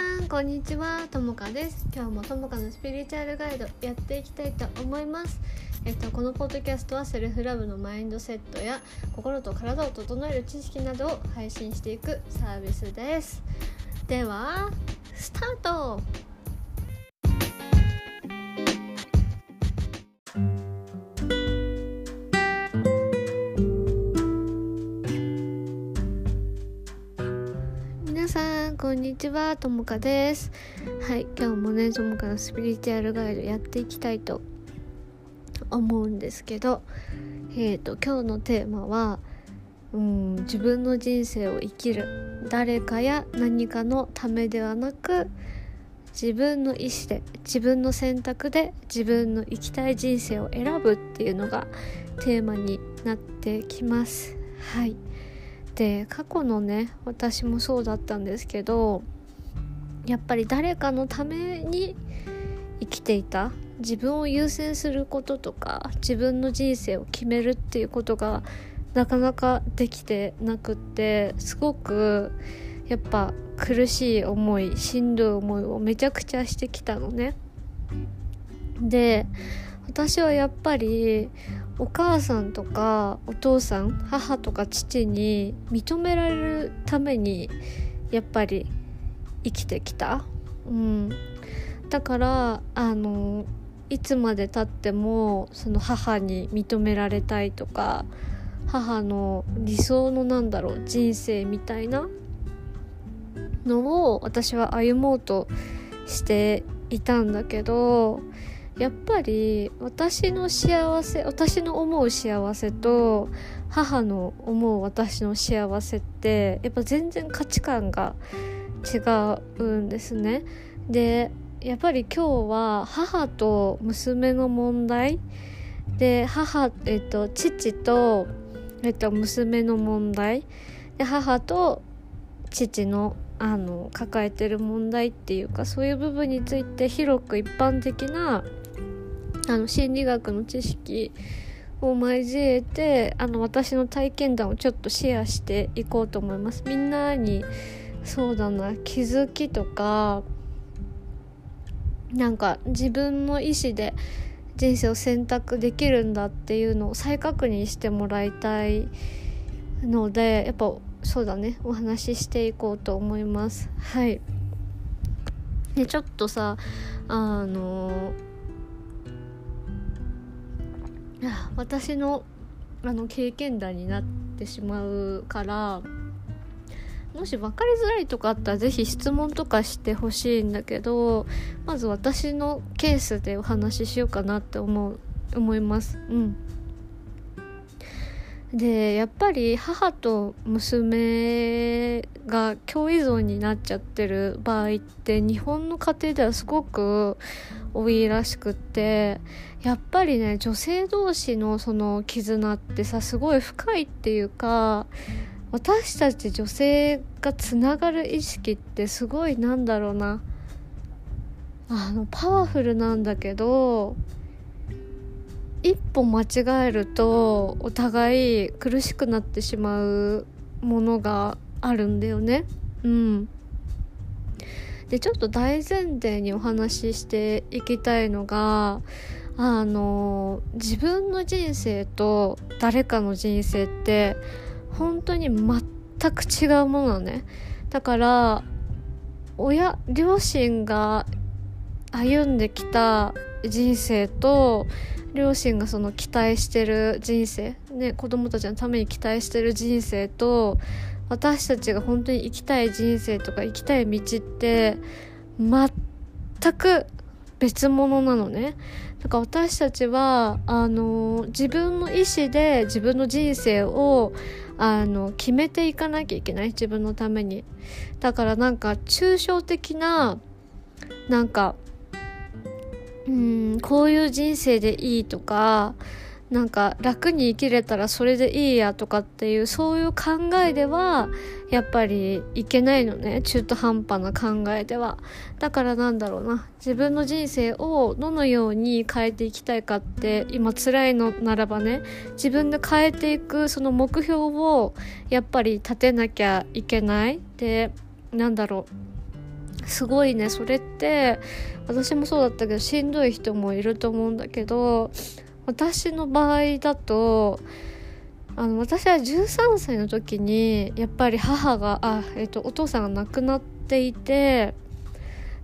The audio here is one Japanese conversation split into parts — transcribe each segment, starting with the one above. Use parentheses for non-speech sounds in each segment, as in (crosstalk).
さんこんにちは。ともかです。今日もともかのスピリチュアルガイドやっていきたいと思います。えっとこのポッドキャストはセルフラブのマインドセットや心と体を整える知識などを配信していくサービスです。ではスタート。にちはともかです。はい今日もねともかのスピリチュアルガイドやっていきたいと思うんですけどえーと今日のテーマはうん自分の人生を生きる。誰かや何かのためではなく自分の意思で自分の選択で自分の生きたい人生を選ぶっていうのがテーマになってきます。はい。で過去のね私もそうだったんですけどやっぱり誰かのために生きていた自分を優先することとか自分の人生を決めるっていうことがなかなかできてなくってすごくやっぱ苦しい思いしんどい思いをめちゃくちゃしてきたのね。で私はやっぱりお母さんとかお父さん母とか父に認められるためにやっぱり生きてきた。うん、だからあのいつまでたってもその母に認められたいとか母の理想のなんだろう人生みたいなのを私は歩もうとしていたんだけどやっぱり私の幸せ私の思う幸せと母の思う私の幸せってやっぱ全然価値観が違うんですね。でやっぱり今日は母と娘の問題で母、えっと、父と、えっと、娘の問題で母と父のあの抱えてる問題っていうかそういう部分について広く一般的なあの心理学の知識を交えてあの私の体験談をちょっとシェアしていこうと思います。みんなにそうだな気づきとかなんか自分の意思で人生を選択できるんだっていうのを再確認してもらいたいのでやっぱそうだねお話ししていこうと思いますはいでちょっとさあの (laughs) 私のあの経験談になってしまうからもし分かりづらいとかあったら是非質問とかしてほしいんだけどまず私のケースでお話ししようかなって思う思います。うん。でやっぱり母と娘が共依存になっちゃってる場合って日本の家庭ではすごく多いらしくってやっぱりね女性同士のその絆ってさすごい深いっていうか私たち女性がつながる意識ってすごいなんだろうなあのパワフルなんだけど一歩間違えるとお互い苦しくなってしまうものがあるんだよね。うん。でちょっと大前提にお話ししていきたいのがあの自分の人生と誰かの人生って本当に全く違うものなのね。だから親両親が歩んできた人生と両親がその期待してる人生ね子供たちのために期待してる人生と私たちが本当に生きたい人生とか生きたい道って全く別物なのね。だから私たちはあの自分の意思で自分の人生をあの決めていかなきゃいけない。自分のために。だからなんか抽象的ななんかうんこういう人生でいいとかなんか楽に生きれたらそれでいいやとかっていうそういう考えではやっぱりいけないのね。中途半端な考えでは。だからなんだろうな。自分の人生をどのように変えていきたいかって今辛いのならばね。自分で変えていくその目標をやっぱり立てなきゃいけない。でなんだろう。すごいねそれって。私もそうだったけどしんどい人もいると思うんだけど私の場合だとあの私は13歳の時にやっぱり母があ、えっと、お父さんが亡くなっていて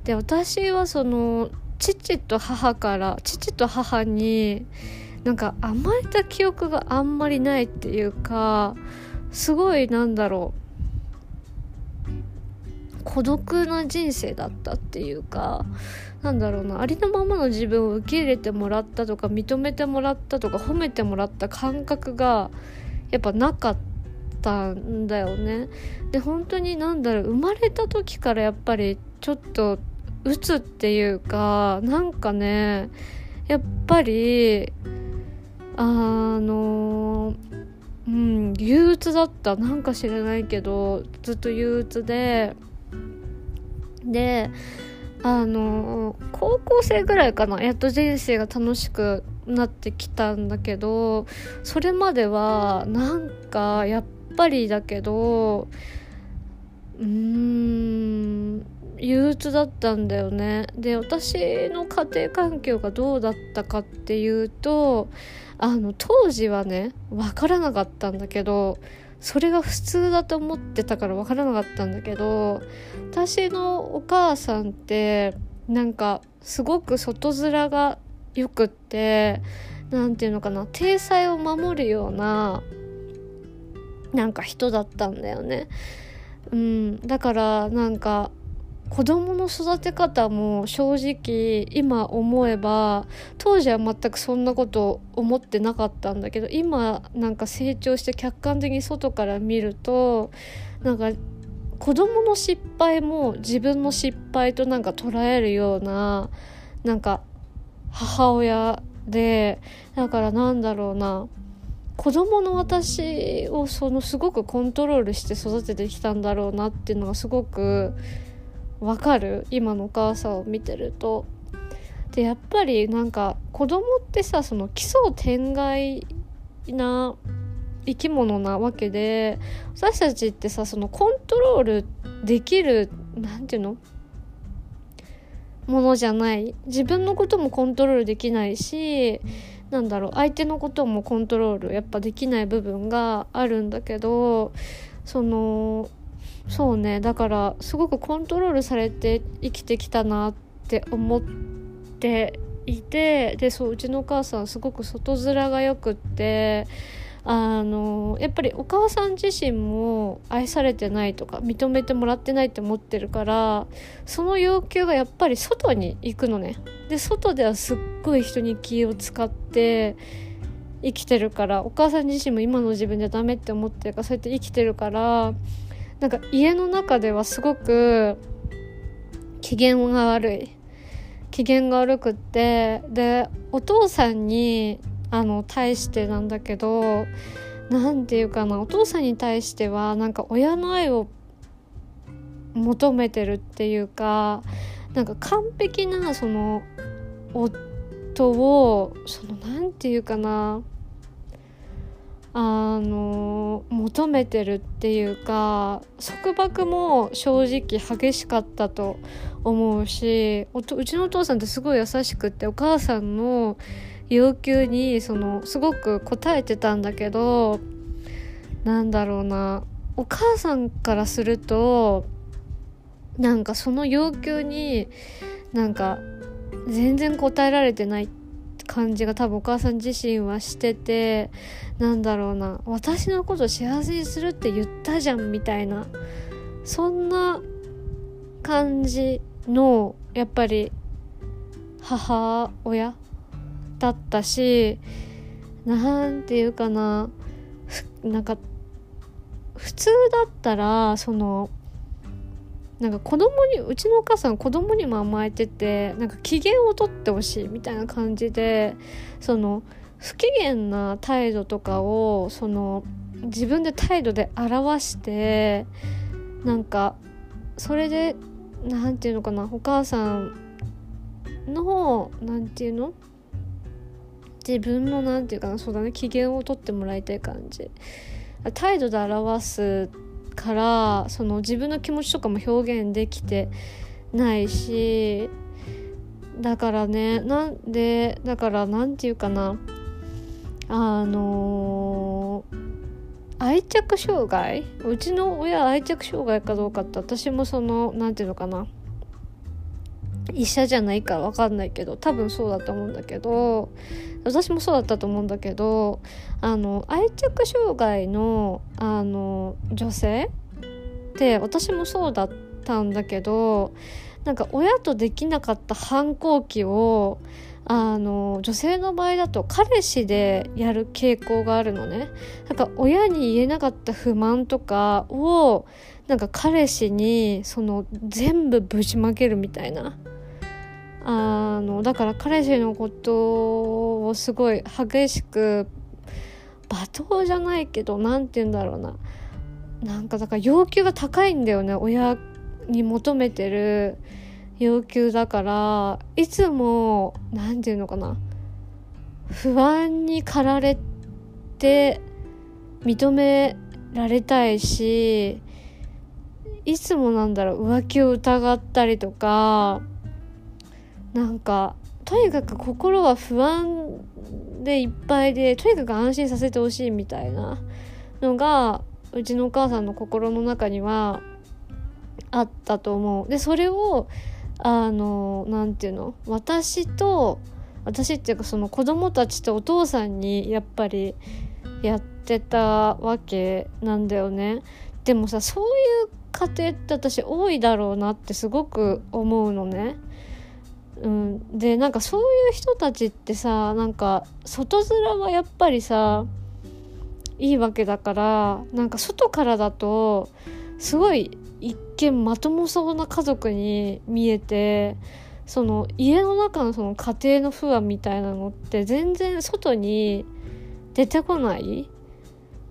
で私はその父と母から父と母になんか甘えた記憶があんまりないっていうかすごいなんだろう孤独な人生だったっていうかなんだろうなありのままの自分を受け入れてもらったとか認めてもらったとか褒めてもらった感覚がやっぱなかったんだよね。で本当に何だろう生まれた時からやっぱりちょっと鬱っていうかなんかねやっぱりあのうん憂鬱だったなんか知らないけどずっと憂鬱でであの高校生ぐらいかな。やっと人生が楽しくなってきたんだけどそれまではなんかやっぱりだけどうーん憂鬱だったんだよね。で私の家庭環境がどうだったかっていうとあの当時はね分からなかったんだけどそれが普通だと思ってたから分からなかったんだけど私のお母さんってなんかすごく外面がよくって何て言うのかな体裁を守るようななんか人だったんだよね。うん、だからなんか子供の育て方も正直今思えば当時は全くそんなこと思ってなかったんだけど今なんか成長して客観的に外から見るとなんか子供の失敗も自分の失敗となんか捉えるようななんか母親でだからなんだろうな子供の私をそのすごくコントロールして育ててきたんだろうなっていうのがすごくわかる？今のお母さんを見てると。でやっぱりなんか子供ってさその奇想天外な生き物なわけで私たちってさそのコントロールできる何て言うの？ものじゃない。自分のこともコントロールできないしなんだろう相手のこともコントロールやっぱできない部分があるんだけどそのそうね。だからすごくコントロールされて生きてきたなって思っていてでそううちのお母さんすごく外面がよくってあのやっぱりお母さん自身も愛されてないとか認めてもらってないって思ってるからその要求がやっぱり外に行くのね。で外ではすっごい人に気を使って生きてるからお母さん自身も今の自分じゃダメって思ってるからそうやって生きてるからなんか家の中ではすごく機嫌が悪い。機嫌が悪くってでお父さんにあの対してなんだけど何て言うかなお父さんに対してはなんか親の愛を求めてるっていうかなんか完璧なその夫をその何て言うかなあの求めてるっていうか束縛も正直激しかったと思うしうちのお父さんってすごい優しくってお母さんの要求にそのすごく応えてたんだけどなんだろうなお母さんからするとなんかその要求になんか全然応えられてないって感じが多分お母さん自身はしててなんだろうな私のこと幸せにするって言ったじゃんみたいなそんな感じのやっぱり母親だったしなんていうかななんか普通だったらそのなんか子供にうちのお母さん子供にも甘えててなんか機嫌をとってほしいみたいな感じでその不機嫌な態度とかをその自分で態度で表してなんかそれで何て言うのかなお母さんの何て言うの？自分の何て言うかなそうだね機嫌をとってもらいたい感じ。態度で表すからその自分の気持ちとかも表現できてないしだからねなんでだから何て言うかなあのー愛着障害？うちの親愛着障害かどうかって私もその何て言うのかな医者じゃないから分かんないけど多分そうだと思うんだけど私もそうだったと思うんだけどあの愛着障害のあの女性って私もそうだったんだけどなんか親とできなかった反抗期をあの女性の場合だと彼氏でやる傾向があるのね。なんか親に言えなかった不満とかをなんか彼氏にその全部ぶちまけるみたいなあのだから彼氏のことをすごい激しく罵倒じゃないけど何て言うんだろうな。なんかだから要求が高いんだよね。親に求めてる要求だからいつも何て言うのかな。不安に駆られて認められたいしいつもなんだろう浮気を疑ったりとかなんかとにかく心は不安でいっぱいでとにかく安心させてほしいみたいなのがうちのお母さんの心の中にはあったと思う。でそれをあの何て言うの私と私っていうかその子供たちとお父さんにやっぱりやってたわけなんだよね。でもさそういう家庭って私多いだろうなってすごく思うのね。うん、でなんかそういう人たちってさなんか外面はやっぱりさいいわけだからなんか外からだとすごい一見まともそうな家族に見えてその家の中のその家庭の不安みたいなのって全然外に出てこない、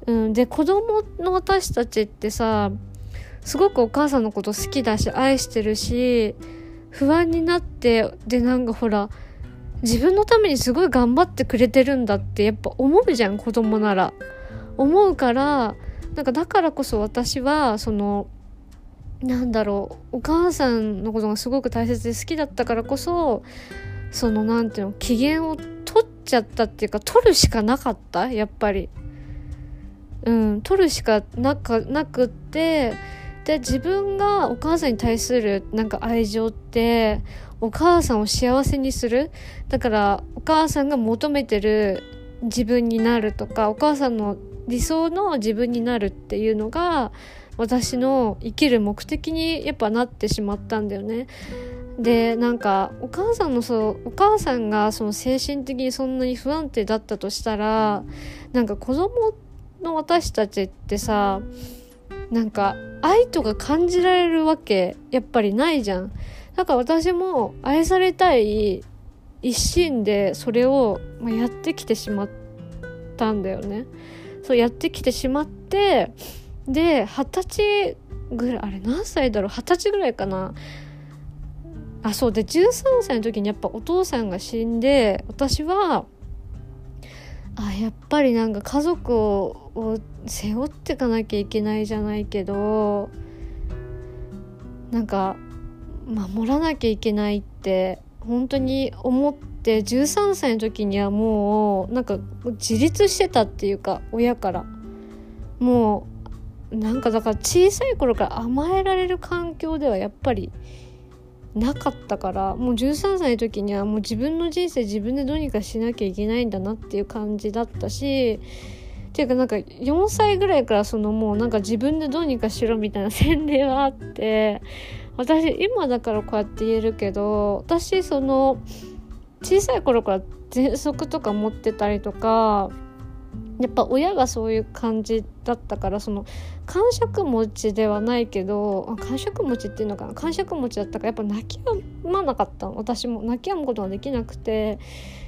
うん、で子供の私たちってさすごくお母さんのこと好きだし愛してるし不安になってでなんかほら自分のためにすごい頑張ってくれてるんだってやっぱ思うじゃん子供なら。思うからなんかだからこそ私はそのなんだろうお母さんのことがすごく大切で好きだったからこそそのなんていうの機嫌を取っちゃったっていうか取るしかなかったやっぱりうん取るしかなかなくってで自分がお母さんに対するなんか愛情ってお母さんを幸せにするだからお母さんが求めてる自分になるとかお母さんの理想の自分になるっていうのが私の生きる目的にやっぱなってしまったんだよね。でなんかお母さんのそうお母さんがその精神的にそんなに不安定だったとしたらなんか子供の私たちってさなんか愛とか感じられるわけやっぱりないじゃん。だから私も愛されたい一心でそれをやってきてしまったんだよね。そうやってきてしまってで二十歳ぐらいあれ何歳だろう？二十歳ぐらいかなあそうで13歳の時にやっぱお父さんが死んで私はあやっぱりなんか家族を背負ってかなきゃいけないじゃないけどなんか守らなきゃいけないって本当に思って13歳の時にはもうなんか自立してたっていうか親から。もうなんかだから小さい頃から甘えられる環境ではやっぱりなかったからもう13歳の時にはもう自分の人生自分でどうにかしなきゃいけないんだなっていう感じだったしていうかなんか4歳ぐらいからそのもうなんか自分でどうにかしろみたいな洗礼はあって私今だからこうやって言えるけど私その小さい頃から喘息とか持ってたりとかやっぱ親がそういう感じだったからその感触持ちではないけど感触持ちっていうのかな感触持ちだったからやっぱ泣き止まなかった私も泣き止むことができなくて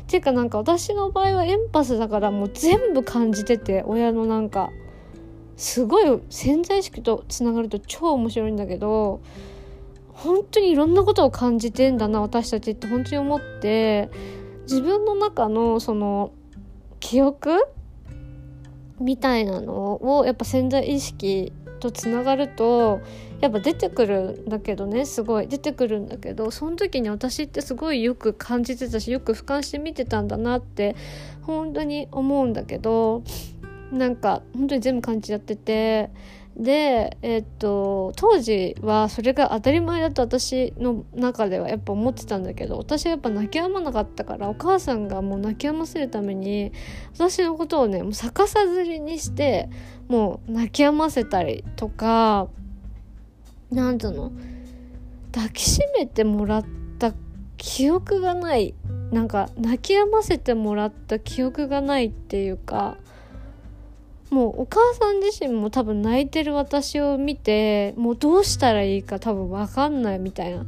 っていうかなんか私の場合はエンパスだからもう全部感じてて親のなんかすごい潜在意識とつながると超面白いんだけど本当にいろんなことを感じてんだな私たちって本当に思って自分の中のその記憶みたいなのをやっぱ潜在意識とつながるとやっぱ出てくるんだけどねすごい。出てくるんだけどその時に私ってすごいよく感じてたしよく俯瞰して見てたんだなって本当に思うんだけどなんか本当に全部感じちゃっててで、えっと、当時はそれが当たり前だと私の中ではやっぱ思ってたんだけど私はやっぱ泣き止まなかったからお母さんがもう泣き止ませるために私のことをねもう逆さずりにしてもう泣き止ませたりとかなんてうの抱きしめてもらった記憶がないなんか泣き止ませてもらった記憶がないっていうかもうお母さん自身も多分泣いてる私を見てもうどうしたらいいか多分分かんないみたいな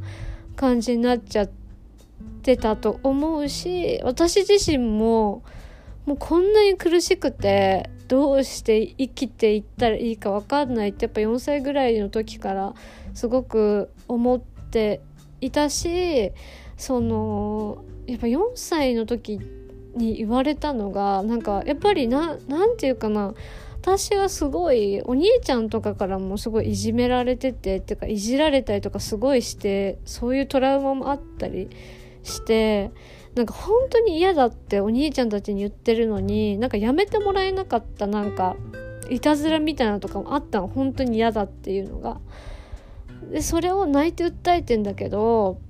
感じになっちゃってたと思うし私自身ももうこんなに苦しくてどうして生きていったらいいか分かんないってやっぱ4歳ぐらいの時からすごく思っていたしそのやっぱ4歳の時ってに言われたのがなんかやっぱりな何て言うかな私はすごいお兄ちゃんとかからもすごいいじめられててっていうかいじられたりとかすごいしてそういうトラウマもあったりしてなんか本当に嫌だってお兄ちゃんたちに言ってるのになんかやめてもらえなかったなんかいたずらみたいなとかもあったの本当に嫌だっていうのが。でそれを泣いて訴えてんだけど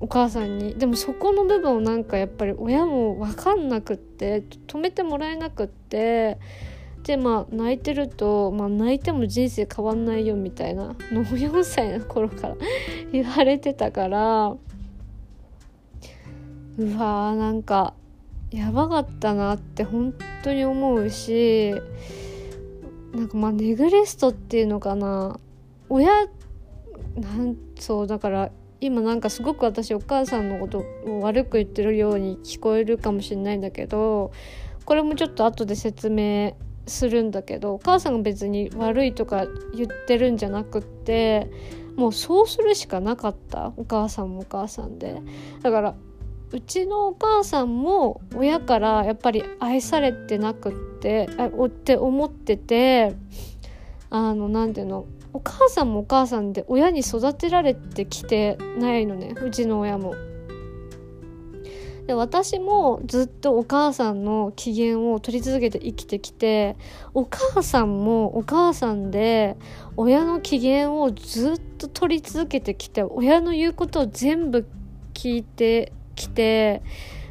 お母さんに。でもそこの部分をなんかやっぱり親も分かんなくって止めてもらえなくってでまあ泣いてると、まあ、泣いても人生変わんないよみたいなのを4歳の頃から (laughs) 言われてたからうわーなんかやばかったなって本当に思うしなんかまあネグレストっていうのかな。親なんそうだから今なんかすごく私お母さんのことを悪く言ってるように聞こえるかもしれないんだけどこれもちょっと後で説明するんだけどお母さんが別に悪いとか言ってるんじゃなくってもうそうするしかなかったお母さんもお母さんで。だからうちのお母さんも親からやっぱり愛されてなくってあって思っててあの何ていうのお母さんもお母さんで親に育てられてきてないのねうちの親も。で私もずっとお母さんの機嫌を取り続けて生きてきてお母さんもお母さんで親の機嫌をずっと取り続けてきて親の言うことを全部聞いてきて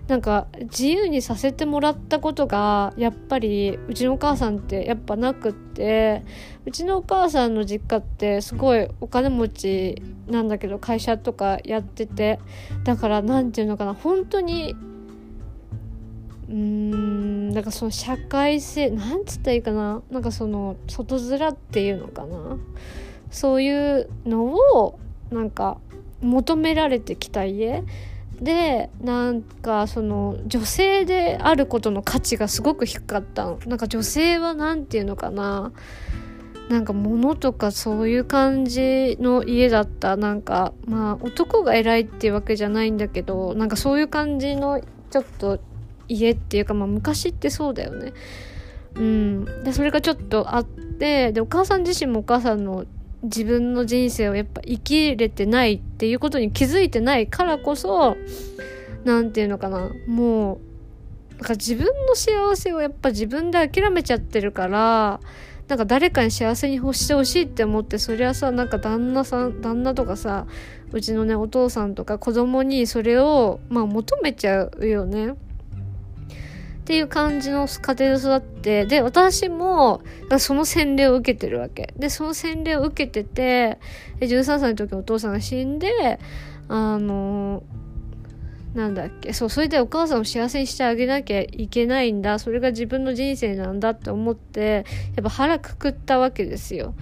なんか自由にさせてもらったことがやっぱりうちのお母さんってやっぱなくってうちのお母さんの実家ってすごいお金持ちなんだけど会社とかやっててだから何て言うのかな本当にうーんなんかその社会性なんつったらいいかななんかその外面っていうのかなそういうのをなんか求められてきた家でなんかその女性であることの価値がすごく低かった。のなんか女性は何て言うのかな。なんか物とかそういう感じの家だった。なんかまあ男が偉いっていうわけじゃないんだけどなんかそういう感じのちょっと家っていうかまあ昔ってそうだよね。うん。でそれがちょっとあってでお母さん自身もお母さんの自分の人生をやっぱ生きれてないっていうことに気づいてないからこそ何て言うのかなもうなんか自分の幸せをやっぱ自分で諦めちゃってるからなんか誰かに幸せに欲してほしいって思ってそりゃさなんか旦那さん旦那とかさうちのねお父さんとか子供にそれをまあ求めちゃうよね。っていう感じの家庭で育って、で、私も、その洗礼を受けてるわけ。で、その洗礼を受けてて、13歳の時お父さんが死んで、あの、なんだっけ、そう、それでお母さんを幸せにしてあげなきゃいけないんだ、それが自分の人生なんだって思って、やっぱ腹くくったわけですよ。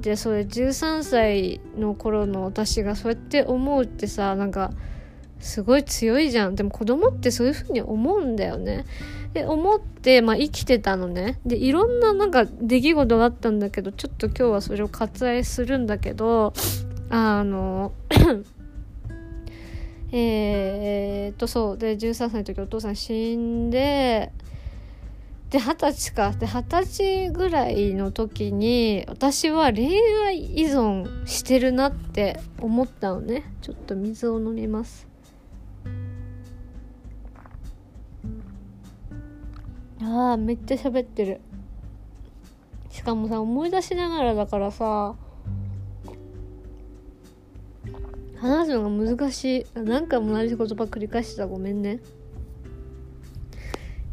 で、それ13歳の頃の私がそうやって思うってさ、なんか、すごい強いじゃん。でも子供ってそういう風に思うんだよね。で思って、まあ、生きてたのね。でいろんななんか出来事があったんだけどちょっと今日はそれを割愛するんだけどあの (coughs) え、っとそう。で13歳の時お父さん死んでで二十歳か。で二十歳ぐらいの時に私は恋愛依存してるなって思ったのね。ちょっと水を飲みます。あーめっちゃ喋ってる。しかもさ思い出しながらだからさ話すのが難しい。何回も同じ言葉繰り返してた。ごめんね。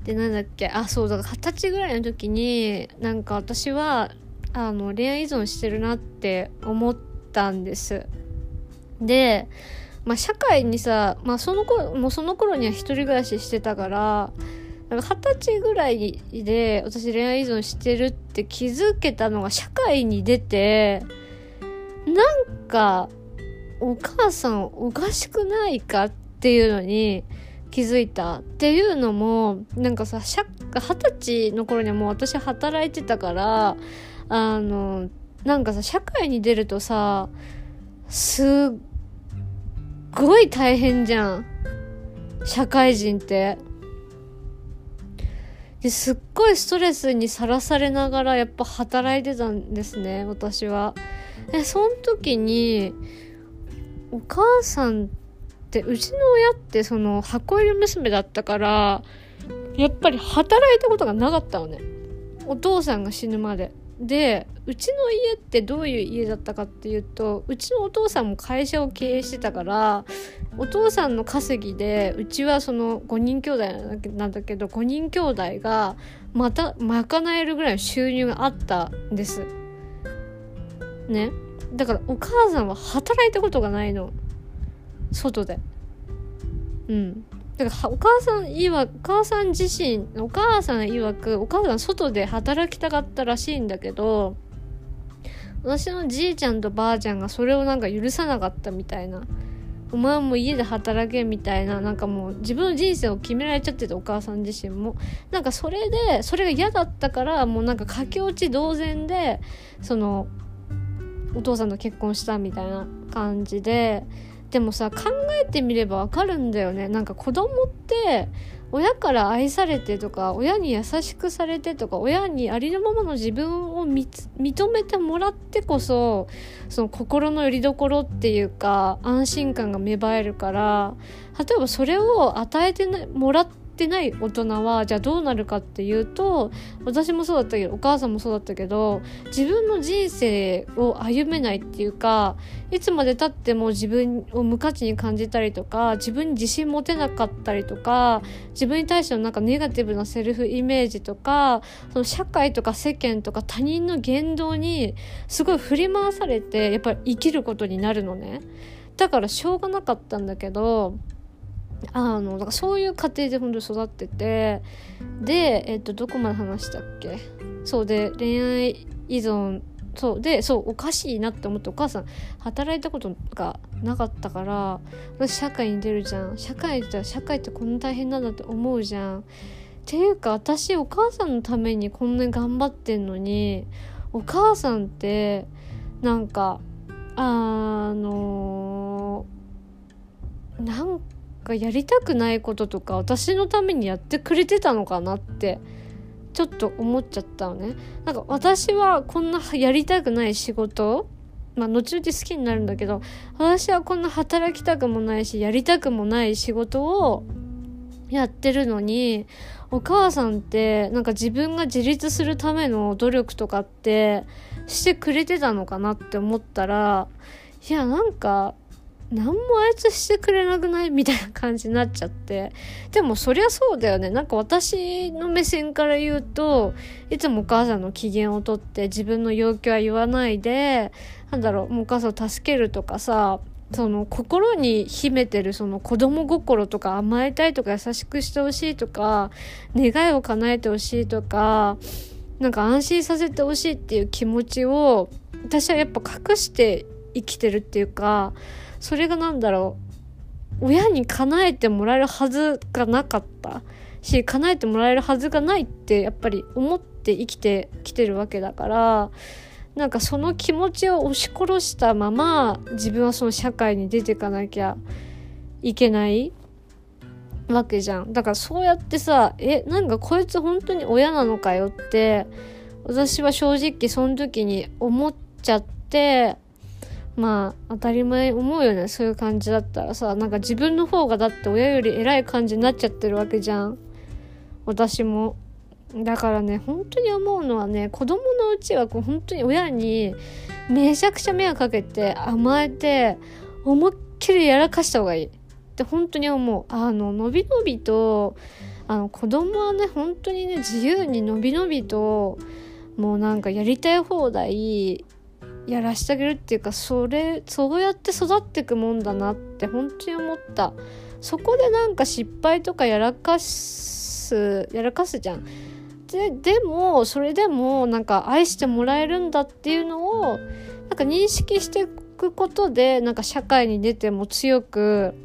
でなんだっけ。あそうだから二十歳ぐらいの時になんか私はあの恋愛依存してるなって思ったんです。でまあ社会にさまあその頃もうその頃には一人暮らししてたからなんか二十歳ぐらいで私恋愛依存してるって気づけたのが社会に出てなんかお母さんおかしくないかっていうのに気づいたっていうのもなんかさ二十歳の頃にはもう私働いてたからあのなんかさ社会に出るとさすっごい大変じゃん。社会人って。ですっごいストレスにさらされながらやっぱ働いてたんですね私は。えその時にお母さんってうちの親ってその箱入り娘だったからやっぱり働いたことがなかったのね。お父さんが死ぬまで。でうちの家ってどういう家だったかっていうとうちのお父さんも会社を経営してたからお父さんの稼ぎでうちはその5人兄弟なんだけど5人兄弟がまた賄えるぐらいの収入があったんです。ね。だからお母さんは働いたことがないの。外で。うん。だからお母さんいわお母さん自身お母さん曰くお母さん外で働きたかったらしいんだけど私のじいちゃんとばあちゃんがそれをなんか許さなかったみたいなお前も家で働けみたいななんかもう自分の人生を決められちゃってたお母さん自身も。なんかそれでそれが嫌だったからもうなんか駆け落ち同然でそのお父さんと結婚したみたいな感じででもさ考えてみればわかるんだよね。なんか子供って親から愛されてとか親に優しくされてとか親にありのままの自分を認めてもらってこそその心の拠り所っていうか安心感が芽生えるから例えばそれを与えてもらってってない大人はじゃあどうなるかっていうと私もそうだったけどお母さんもそうだったけど自分の人生を歩めないっていうかいつまでたっても自分を無価値に感じたりとか自分に自信持てなかったりとか自分に対してのなんかネガティブなセルフイメージとかその社会とか世間とか他人の言動にすごい振り回されてやっぱり生きることになるのね。だからしょうがなかったんだけどあのだからそういう家庭で本当に育っててで、えっと、どこまで話したっけ？そうで恋愛依存そうでそうおかしいなって思ってお母さん働いたことがなかったから私社会に出るじゃん。社会って社会ってこんな大変なんだって思うじゃん。っていうか私お母さんのためにこんなに頑張ってんのにお母さんってなんかあのなんがやりたくないこととか私のためにやってくれてたのかなってちょっと思っちゃったのね。なんか私はこんなやりたくない仕事まあ後々好きになるんだけど私はこんな働きたくもないしやりたくもない仕事をやってるのにお母さんってなんか自分が自立するための努力とかってしてくれてたのかなって思ったらいやなんか何もあいつしてくれなくない？みたいな感じになっちゃって。でもそりゃそうだよね。なんか私の目線から言うと、いつもお母さんの機嫌をとって自分の要求は言わないで、なんだろう、もうお母さんを助けるとかさ、その心に秘めてるその子供心とか甘えたいとか優しくしてほしいとか、願いを叶えてほしいとか、なんか安心させてほしいっていう気持ちを私はやっぱ隠して生きてるっていうかそれが何だろう親に叶えてもらえるはずがなかった。し叶えてもらえるはずがないってやっぱり思って生きてきてるわけだからなんかその気持ちを押し殺したまま自分はその社会に出ていかなきゃいけない。わけじゃん。だからそうやってさえなんかこいつ本当に親なのかよって私は正直その時に思っちゃってまあ当たり前思うよね。そういう感じだったらさなんか自分の方がだって親より偉い感じになっちゃってるわけじゃん。私も。だからね本当に思うのはね子供のうちはこう本当に親にめちゃくちゃ迷惑かけて甘えて思いっきりやらかした方がいい。って本当に思う。あののびのびとあの子供はね本当にね自由にのびのびともうなんかやりたい放題やらしてあげるっていうかそれそうやって育っていくもんだなって本当に思った。そこでなんか失敗とかやらかすやらかすじゃん。ででもそれでもなんか愛してもらえるんだっていうのをなんか認識していくことでなんか社会に出ても強く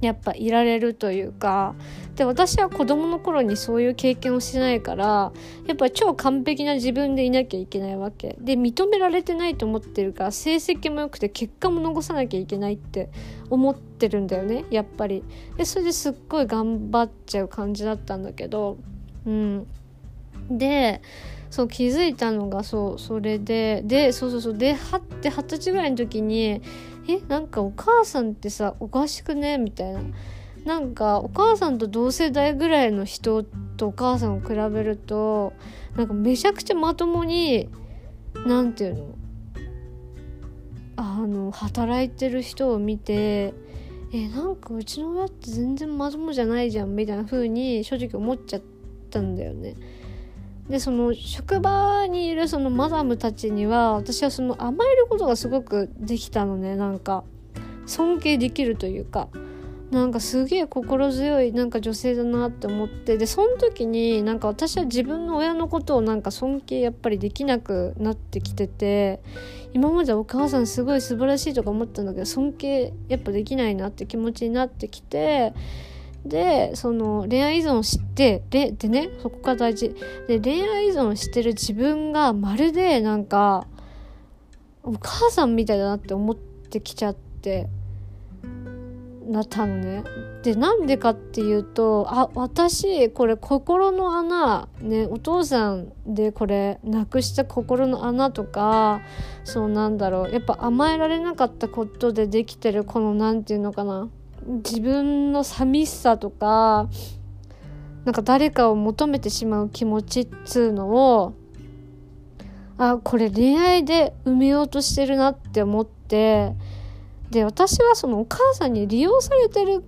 やっぱいられるというかで私は子供の頃にそういう経験をしないからやっぱ超完璧な自分でいなきゃいけないわけ。で認められてないと思ってるから成績も良くて結果も残さなきゃいけないって思ってるんだよねやっぱり。でそれですっごい頑張っちゃう感じだったんだけどうん。でそう気づいたのがそうそれででそうそうそうではって二十歳ぐらいの時にえなんかお母さんってさおかしくね？みたいな。なんかお母さんと同世代ぐらいの人とお母さんを比べるとなんかめちゃくちゃまともに何て言うの？あの働いてる人を見てえなんかうちの親って全然まともじゃないじゃんみたいな風に正直思っちゃったんだよね。でその職場にいるそのマダムたちには私はその甘えることがすごくできたのね。なんか尊敬できるというか。なんかすげえ心強いなんか女性だなって思って。でその時になんか私は自分の親のことをなんか尊敬やっぱりできなくなってきてて今までお母さんすごい素晴らしいとか思ったんだけど尊敬やっぱできないなって気持ちになってきてでその恋愛依存を知ってででねそこが大事。で恋愛依存してる自分がまるでなんかお母さんみたいだなって思ってきちゃってなったのね。でなんでかっていうとあ私これ心の穴ねお父さんでこれなくした心の穴とかそうなんだろう。やっぱ甘えられなかったことでできてるこの何て言うのかな。自分の寂しさとかなんか誰かを求めてしまう気持ちっつうのをあこれ恋愛で埋めようとしてるなって思ってで私はそのお母さんに利用されてる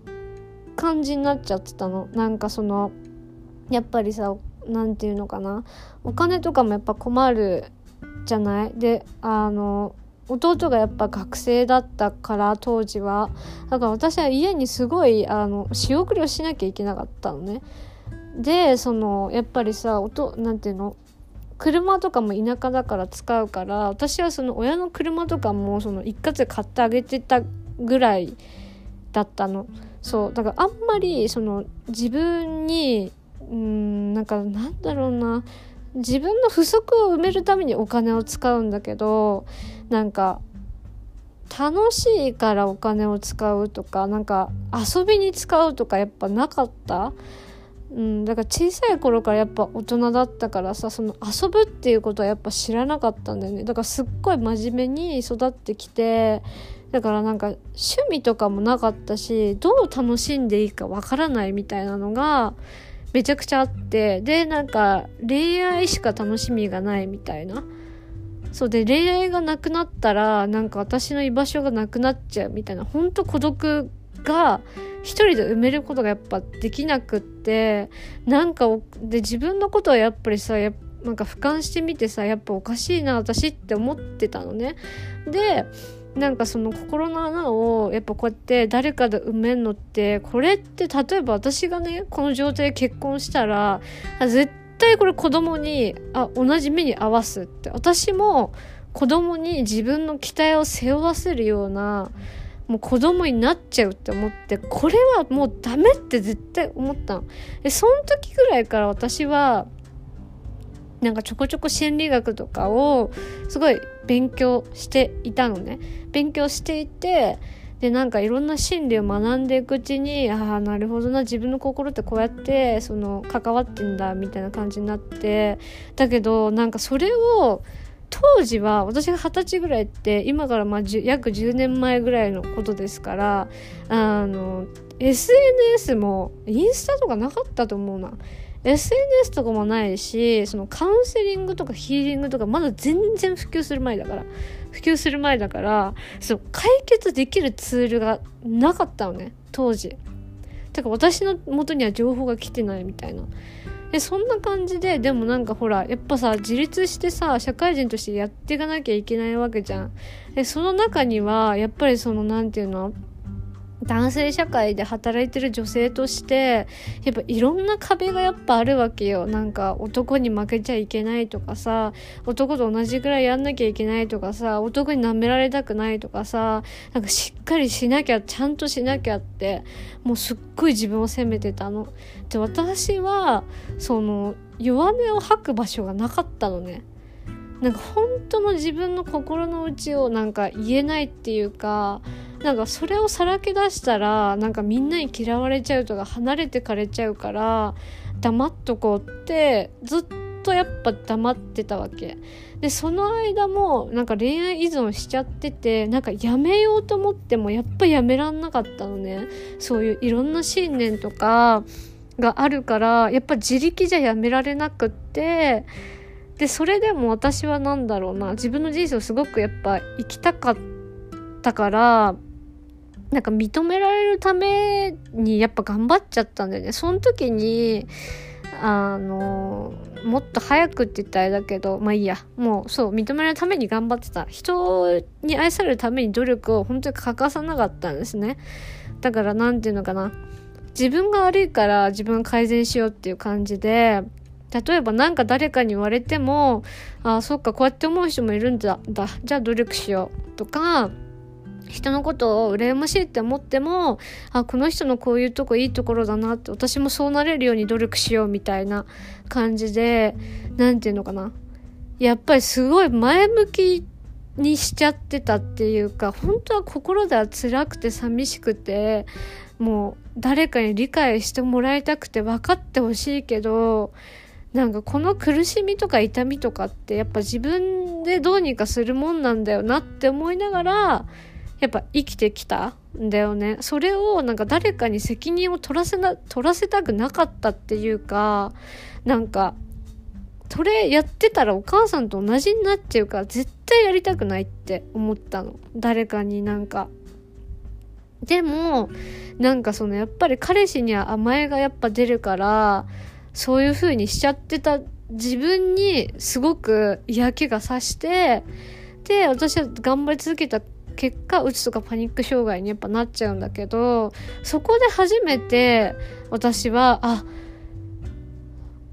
感じになっちゃってたの。なんかそのやっぱりさ何て言うのかな。お金とかもやっぱ困るじゃない？であの弟がやっぱ学生だったから当時はだから私は家にすごいあの仕送りをしなきゃいけなかったのね。でそのやっぱりさ音なんていうの？車とかも田舎だから使うから私はその親の車とかもその一括で買ってあげてたぐらいだったの。そうだからあんまりその自分にうんなんかなんだろうな。自分の不足を埋めるためにお金を使うんだけどなんか楽しいからお金を使うとかなんか遊びに使うとかやっぱなかった？うん、だから小さい頃からやっぱ大人だったからさその遊ぶっていうことはやっぱ知らなかったんだよね。だからすっごい真面目に育ってきてだからなんか趣味とかもなかったしどう楽しんでいいかわからないみたいなのがめちゃくちゃあってでなんか恋愛しか楽しみがないみたいな。そうで恋愛がなくなったらなんか私の居場所がなくなっちゃうみたいな。ほんと孤独が一人で埋めることがやっぱできなくってなんかで自分のことはやっぱりさやなんか俯瞰してみてさやっぱおかしいな私って思ってたのね。でなんかその心の穴をやっぱこうやって誰かで埋めんのってこれって例えば私がねこの状態で結婚したら絶対これ子供にあ同じ目に合わすって私も子供に自分の期待を背負わせるようなもう子供になっちゃうって思ってこれはもうダメって絶対思ったの。でその時ぐらいから私はなんかちょこちょこ心理学とかをすごい勉強していたのね。勉強していてでなんかいろんな心理を学んでいくうちにああなるほどな自分の心ってこうやってその関わってんだみたいな感じになってだけどなんかそれを当時は私が二十歳ぐらいって今からまあ約10年前ぐらいのことですからあの SNS もインスタとかなかったと思うな SNS とかもないしそのカウンセリングとかヒーリングとかまだ全然普及する前だから普及する前だからそ解決できるツールがなかったのね当時。だから私の元には情報が来てないみたいな。でそんな感じででもなんかほらやっぱさ自立してさ社会人としてやっていかなきゃいけないわけじゃん。でその中にはやっぱりその何て言うの男性社会で働いてる女性としてやっぱいろんな壁がやっぱあるわけよなんか男に負けちゃいけないとかさ男と同じぐらいやんなきゃいけないとかさ男に舐められたくないとかさなんかしっかりしなきゃちゃんとしなきゃってもうすっごい自分を責めてたの。で私はその弱音を吐く場所がなかったのね。なんか本当の自分の心の内をなんか言えないっていうかなんかそれをさらけ出したらなんかみんなに嫌われちゃうとか離れてかれちゃうから黙っとこうってずっとやっぱ黙ってたわけ。でその間もなんか恋愛依存しちゃっててなんかやめようと思ってもやっぱやめらんなかったのね。そういういろんな信念とかがあるからやっぱ自力じゃやめられなくってでそれでも私は何だろうな自分の人生をすごくやっぱ生きたかったからなんか認められるためにやっぱ頑張っちゃったんだよね。その時にあのもっと早くって言ったらあれだけどまあいいや。もうそう認められるために頑張ってた。人に愛されるために努力を本当に欠かさなかったんですね。だから何て言うのかな。自分が悪いから自分を改善しようっていう感じで例えば何か誰かに言われてもああそっかこうやって思う人もいるんだだじゃあ努力しようとか人のことを羨ましいって思ってもあこの人のこういうとこいいところだなって私もそうなれるように努力しようみたいな感じで何て言うのかな。やっぱりすごい前向きにしちゃってたっていうか本当は心では辛くて寂しくてもう誰かに理解してもらいたくて分かってほしいけどなんかこの苦しみとか痛みとかってやっぱ自分でどうにかするもんなんだよなって思いながらやっぱ生きてきたんだよね。それをなんか誰かに責任を取らせな取らせたくなかったっていうかなんかそれやってたらお母さんと同じになっちゃうから絶対やりたくないって思ったの。誰かになんか。でもなんかそのやっぱり彼氏には甘えがやっぱ出るからそういう風にしちゃってた。自分にすごく嫌気がさしてで私は頑張り続けた結果うつとかパニック障害にやっぱなっちゃうんだけどそこで初めて私はあ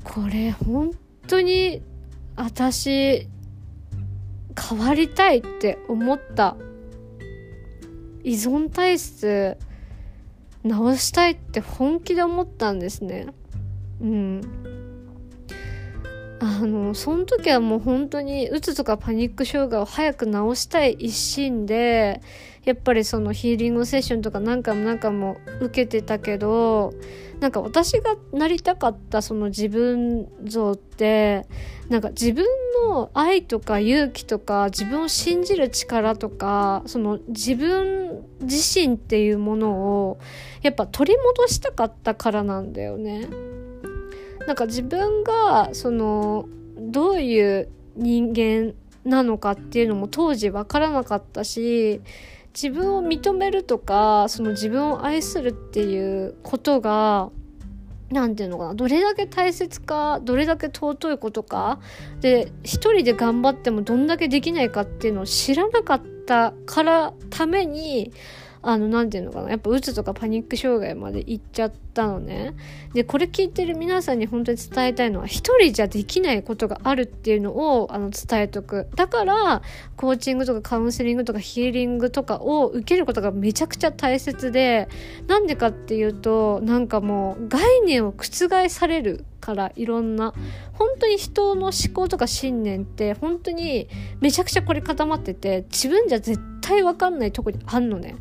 これ本当に私変わりたいって思った。依存体質直したいって本気で思ったんですね。うんあのその時はもう本当にうつとかパニック障害を早く治したい一心でやっぱりそのヒーリングセッションとか何回も何回も受けてたけどなんか私がなりたかったその自分像ってなんか自分の愛とか勇気とか自分を信じる力とかその自分自身っていうものをやっぱ取り戻したかったからなんだよね。なんか自分がそのどういう人間なのかっていうのも当時分からなかったし自分を認めるとかその自分を愛するっていうことが何て言うのかなどれだけ大切かどれだけ尊いことかで一人で頑張ってもどんだけできないかっていうのを知らなかったからためにあの、なんていうのかな。やっぱ、うつとかパニック障害まで行っちゃったのね。で、これ聞いてる皆さんに本当に伝えたいのは、一人じゃできないことがあるっていうのを、あの、伝えとく。だから、コーチングとかカウンセリングとかヒーリングとかを受けることがめちゃくちゃ大切で、なんでかっていうと、なんかもう、概念を覆されるからいろんな本当に人の思考とか信念って本当にめちゃくちゃこれ固まってて自分じゃ絶対わかんないとこにあんのね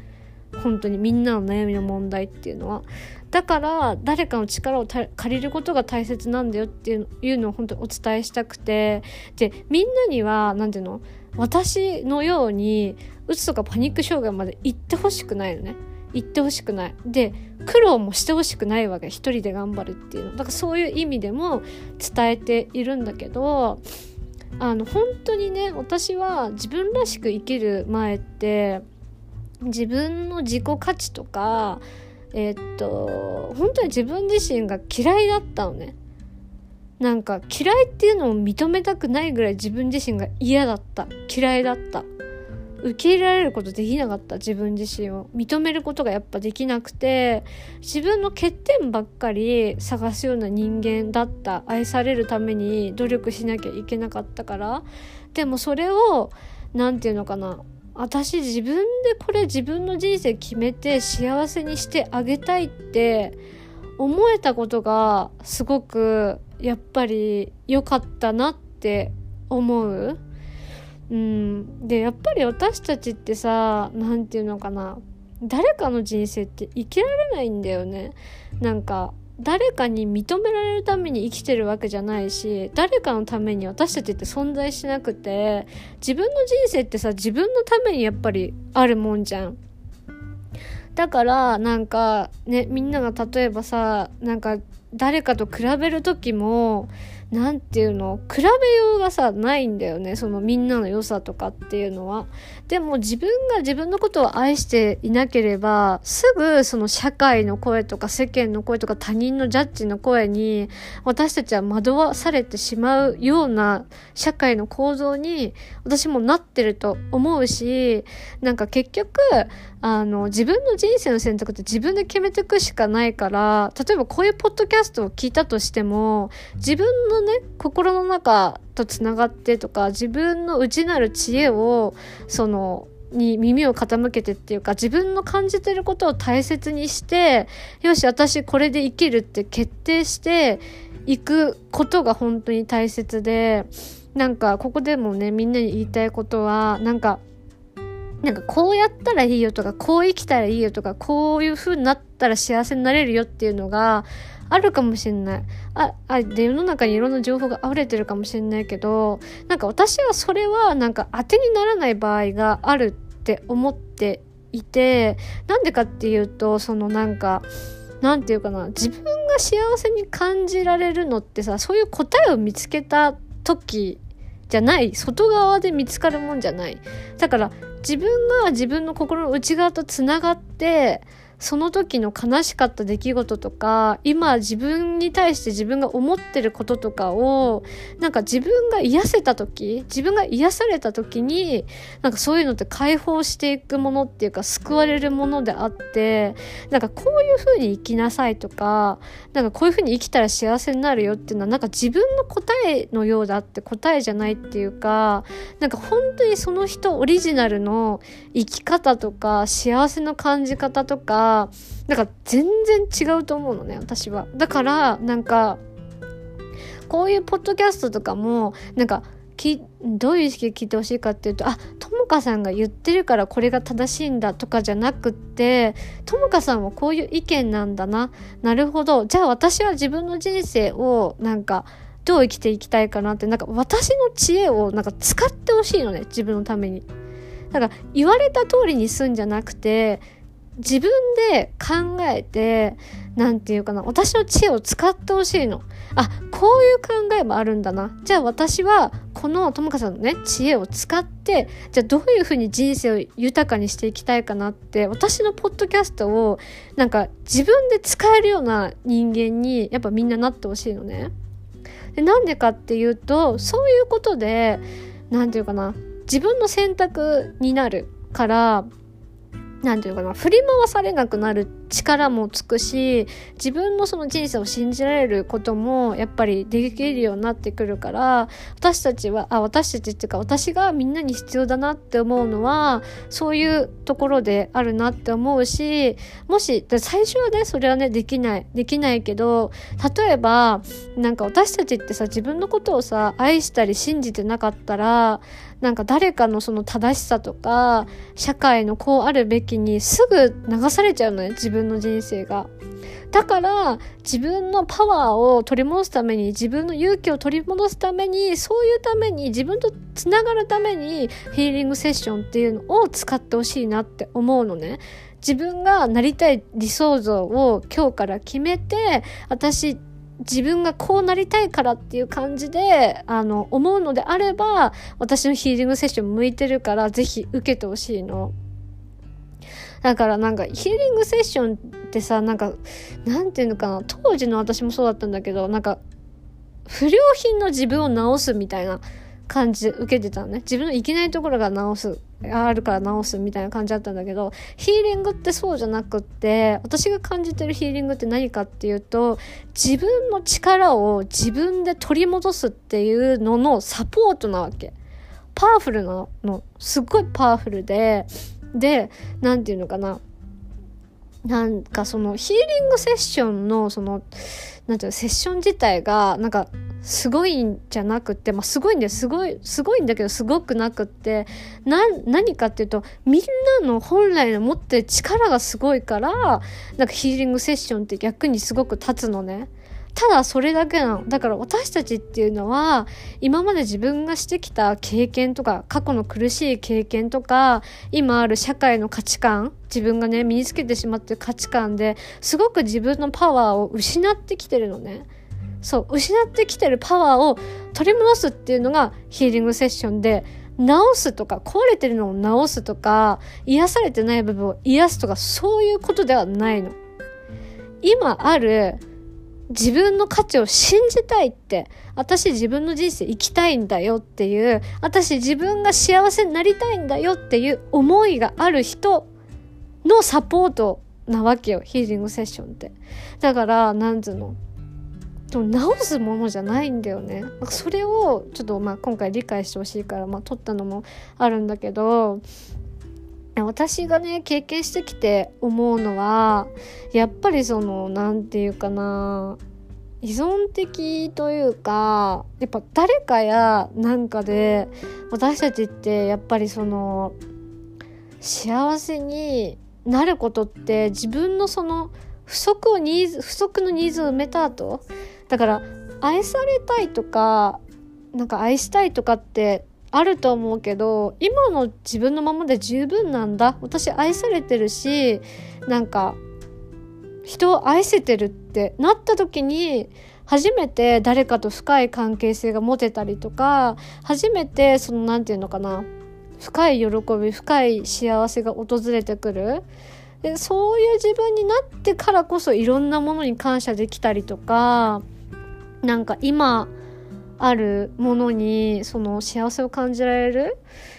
本当にみんなの悩みの問題っていうのは。だから誰かの力を借りることが大切なんだよっていうのを本当にお伝えしたくて。でみんなには何ていうの？私のようにうつとかパニック障害まで行ってほしくないのね。行ってほしくない。で苦労もしてほしくないわけ。一人で頑張るっていうの。だからそういう意味でも伝えているんだけどあの本当にね私は自分らしく生きる前って自分の自己価値とかえ、っと本当に自分自身が嫌いだったのね。なんか嫌いっていうのを認めたくないぐらい自分自身が嫌だった。嫌いだった。受け入れられることできなかった。自分自身を認めることがやっぱできなくて自分の欠点ばっかり探すような人間だった。愛されるために努力しなきゃいけなかったから。でもそれを何て言うのかな。私自分でこれ自分の人生決めて幸せにしてあげたいって思えたことがすごくやっぱり良かったなって思う。うん、でやっぱり私たちってさ何て言うのかな誰かの人生って生きられないんだよね。なんか誰かに認められるために生きてるわけじゃないし誰かのために私たちって存在しなくて自分の人生ってさ自分のためにやっぱりあるもんじゃん。だからなんかねみんなが例えばさなんか誰かと比べる時も何て言うの比べようがさないんだよねそのみんなの良さとかっていうのは。でも自分が自分のことを愛していなければすぐその社会の声とか世間の声とか他人のジャッジの声に私たちは惑わされてしまうような社会の構造に私もなってると思うしなんか結局あの自分の人生の選択って自分で決めていくしかないから例えばこういうポッドキャストを聞いたとしても自分のね心の中とつながってとか自分の内なる知恵をそのに耳を傾けてっていうか自分の感じてることを大切にしてよし私これで生きるって決定していくことが本当に大切でなんかここでもねみんなに言いたいことはなんかなんかこうやったらいいよとかこう生きたらいいよとかこういう風になったら幸せになれるよっていうのがあるかもしれない。あ、あ、で、世の中にいろんな情報が溢れてるかもしれないけど、なんか私はそれはなんか当てにならない場合があるって思っていて、なんでかっていうと、そのなんか、なんていうかな、自分が幸せに感じられるのってさ、そういう答えを見つけた時じゃない、外側で見つかるもんじゃない。だから、自分が自分の心の内側とつながって、その時の悲しかった出来事とか今自分に対して自分が思ってることとかをなんか自分が癒せた時自分が癒された時になんかそういうのって解放していくものっていうか救われるものであってなんかこういう風に生きなさいとかなんかこういう風に生きたら幸せになるよっていうのはなんか自分の答えのようだって答えじゃないっていうかなんか本当にその人オリジナルの生き方とか幸せの感じ方とかなんか全然違うと思うのね私は。だからなんかこういうポッドキャストとかもなんかきどういう意識で聞いてほしいかっていうとあともかさんが言ってるからこれが正しいんだとかじゃなくってともかさんはこういう意見なんだな。なるほど。じゃあ私は自分の人生をなんかどう生きていきたいかなってなんか私の知恵をなんか使ってほしいのね自分のために。だから言われた通りにすんじゃなくて自分で考えて、なんていうかな、私の知恵を使ってほしいの。あ、こういう考えもあるんだな。じゃあ私は、このともかさんのね、知恵を使って、じゃあどういうふうに人生を豊かにしていきたいかなって、私のポッドキャストを、なんか自分で使えるような人間に、やっぱみんななってほしいのね。で、なんでかっていうと、そういうことで、なんていうかな、自分の選択になるから、何て言うかな振り回されなくなるっ力もつくし自分のその人生を信じられることもやっぱりできるようになってくるから私たちはあ私たちっていうか私がみんなに必要だなって思うのはそういうところであるなって思うしもし最初はねそれはねできないできないけど例えばなんか私たちってさ自分のことをさ愛したり信じてなかったらなんか誰かのその正しさとか社会のこうあるべきにすぐ流されちゃうのね自分の人生が。だから自分のパワーを取り戻すために自分の勇気を取り戻すためにそういうために自分とつながるためにヒーリングセッションっていうのを使ってほしいなって思うのね。自分がなりたい理想像を今日から決めて私自分がこうなりたいからっていう感じで、あの、思うのであれば、私のヒーリングセッション向いてるから、ぜひ受けてほしいの。だからなんかヒーリングセッションってさ、なんか、なんていうのかな、当時の私もそうだったんだけど、なんか、不良品の自分を直すみたいな感じで受けてたのね。自分のいけないところが直す。あるから直すみたいな感じだったんだけど、ヒーリングってそうじゃなくって、私が感じてるヒーリングって何かっていうと、自分の力を自分で取り戻すっていうののサポートなわけ。パワフルなの。すっごいパワフルで、で、なんていうのかな。なんかそのヒーリングセッションのその、なんていうの、セッション自体が、なんかすごいんじゃなくて、まあ、すごいんだよすごいすごいんだけどすごくなくってな何かっていうとみんなの本来の持ってる力がすごいからなんかヒーリングセッションって逆にすごく立つのね。ただそれだけなの。だから私たちっていうのは、今まで自分がしてきた経験とか、過去の苦しい経験とか、今ある社会の価値観、自分がね、身につけてしまってる価値観ですごく自分のパワーを失ってきてるのね。そう失ってきてるパワーを取り戻すっていうのがヒーリングセッションで治すとか壊れてるのを治すとか癒されてない部分を癒すとかそういうことではないの。今ある自分の価値を信じたいって、私自分の人生生きたいんだよっていう、私自分が幸せになりたいんだよっていう思いがある人のサポートなわけよ、ヒーリングセッションって。だから、なんつうの、でも直すものじゃないんだよねそれをちょっとまあ今回理解してほしいからまあ撮ったのもあるんだけど私がね経験してきて思うのはやっぱりその何て言うかな依存的というかやっぱ誰かやなんかで私たちってやっぱりその幸せになることって自分のその不足をニーズ不足のニーズを埋めた後だから愛されたいとかなんか愛したいとかってあると思うけど今の自分のままで十分なんだ。私愛されてるしなんか人を愛せてるってなった時に初めて誰かと深い関係性が持てたりとか初めてその何て言うのかな深い喜び深い幸せが訪れてくる。でそういう自分になってからこそいろんなものに感謝できたりとかなんか今あるものにその幸せを感じられる。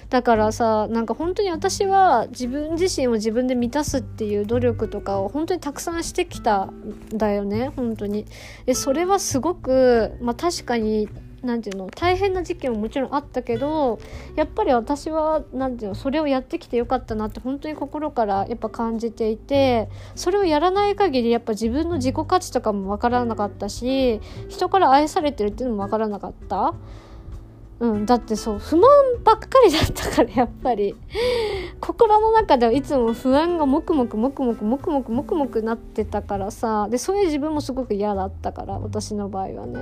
だからさなんか本当に私は自分自身を自分で満たすっていう努力とかを本当にたくさんしてきたんだよね本当に。でそれはすごくまあ確かに何て言うの大変な時期ももちろんあったけどやっぱり私は何て言うのそれをやってきてよかったなって本当に心からやっぱ感じていてそれをやらない限りやっぱ自分の自己価値とかも分からなかったし人から愛されてるっていうのも分からなかった。うん、だってそう不満ばっかりだったからやっぱり。心の中ではいつも不安がもくもくもくもくもくもくもくもくなってたからさ。でそういう自分もすごく嫌だったから私の場合はね。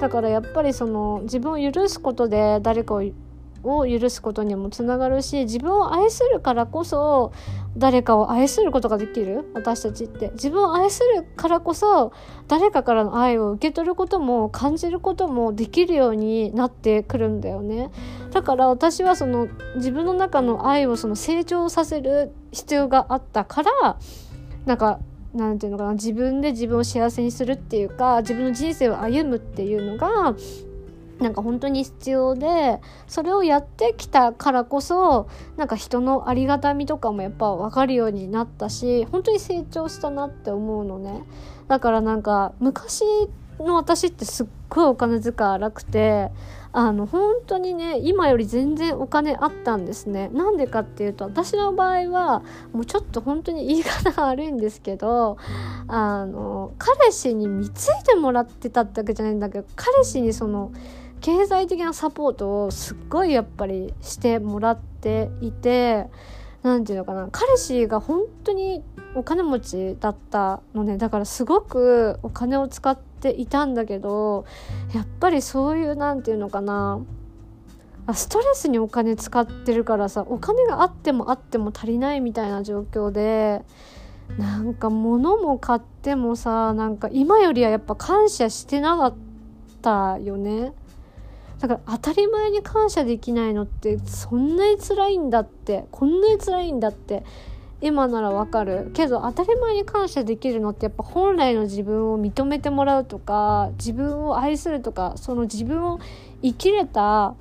だからやっぱりその自分を許すことで誰かをを許すことにもつながるし自分を愛するからこそ誰かを愛することができる？私たちって。自分を愛するからこそ誰かからの愛を受け取ることも感じることもできるようになってくるんだよね。だから私はその自分の中の愛をその成長させる必要があったからなんか何て言うのかな自分で自分を幸せにするっていうか自分の人生を歩むっていうのがなんか本当に必要でそれをやってきたからこそなんか人のありがたみとかもやっぱ分かるようになったし本当に成長したなって思うのね。だからなんか昔の私ってすっごいお金遣い荒くてあの本当にね今より全然お金あったんですね。なんでかっていうと私の場合はもうちょっと本当に言い方が悪いんですけどあの彼氏に貢いでもらってたってわけじゃないんだけど彼氏にその経済的なサポートをすっごいやっぱりしてもらっていて何て言うのかな彼氏が本当にお金持ちだったのね。だからすごくお金を使っていたんだけどやっぱりそういう何て言うのかな。ストレスにお金使ってるからさお金があってもあっても足りないみたいな状況でなんか物も買ってもさなんか今よりはやっぱ感謝してなかったよね。だから当たり前に感謝できないのってそんなに辛いんだってこんなに辛いんだって今ならわかるけど当たり前に感謝できるのってやっぱ本来の自分を認めてもらうとか自分を愛するとかその自分を生きれた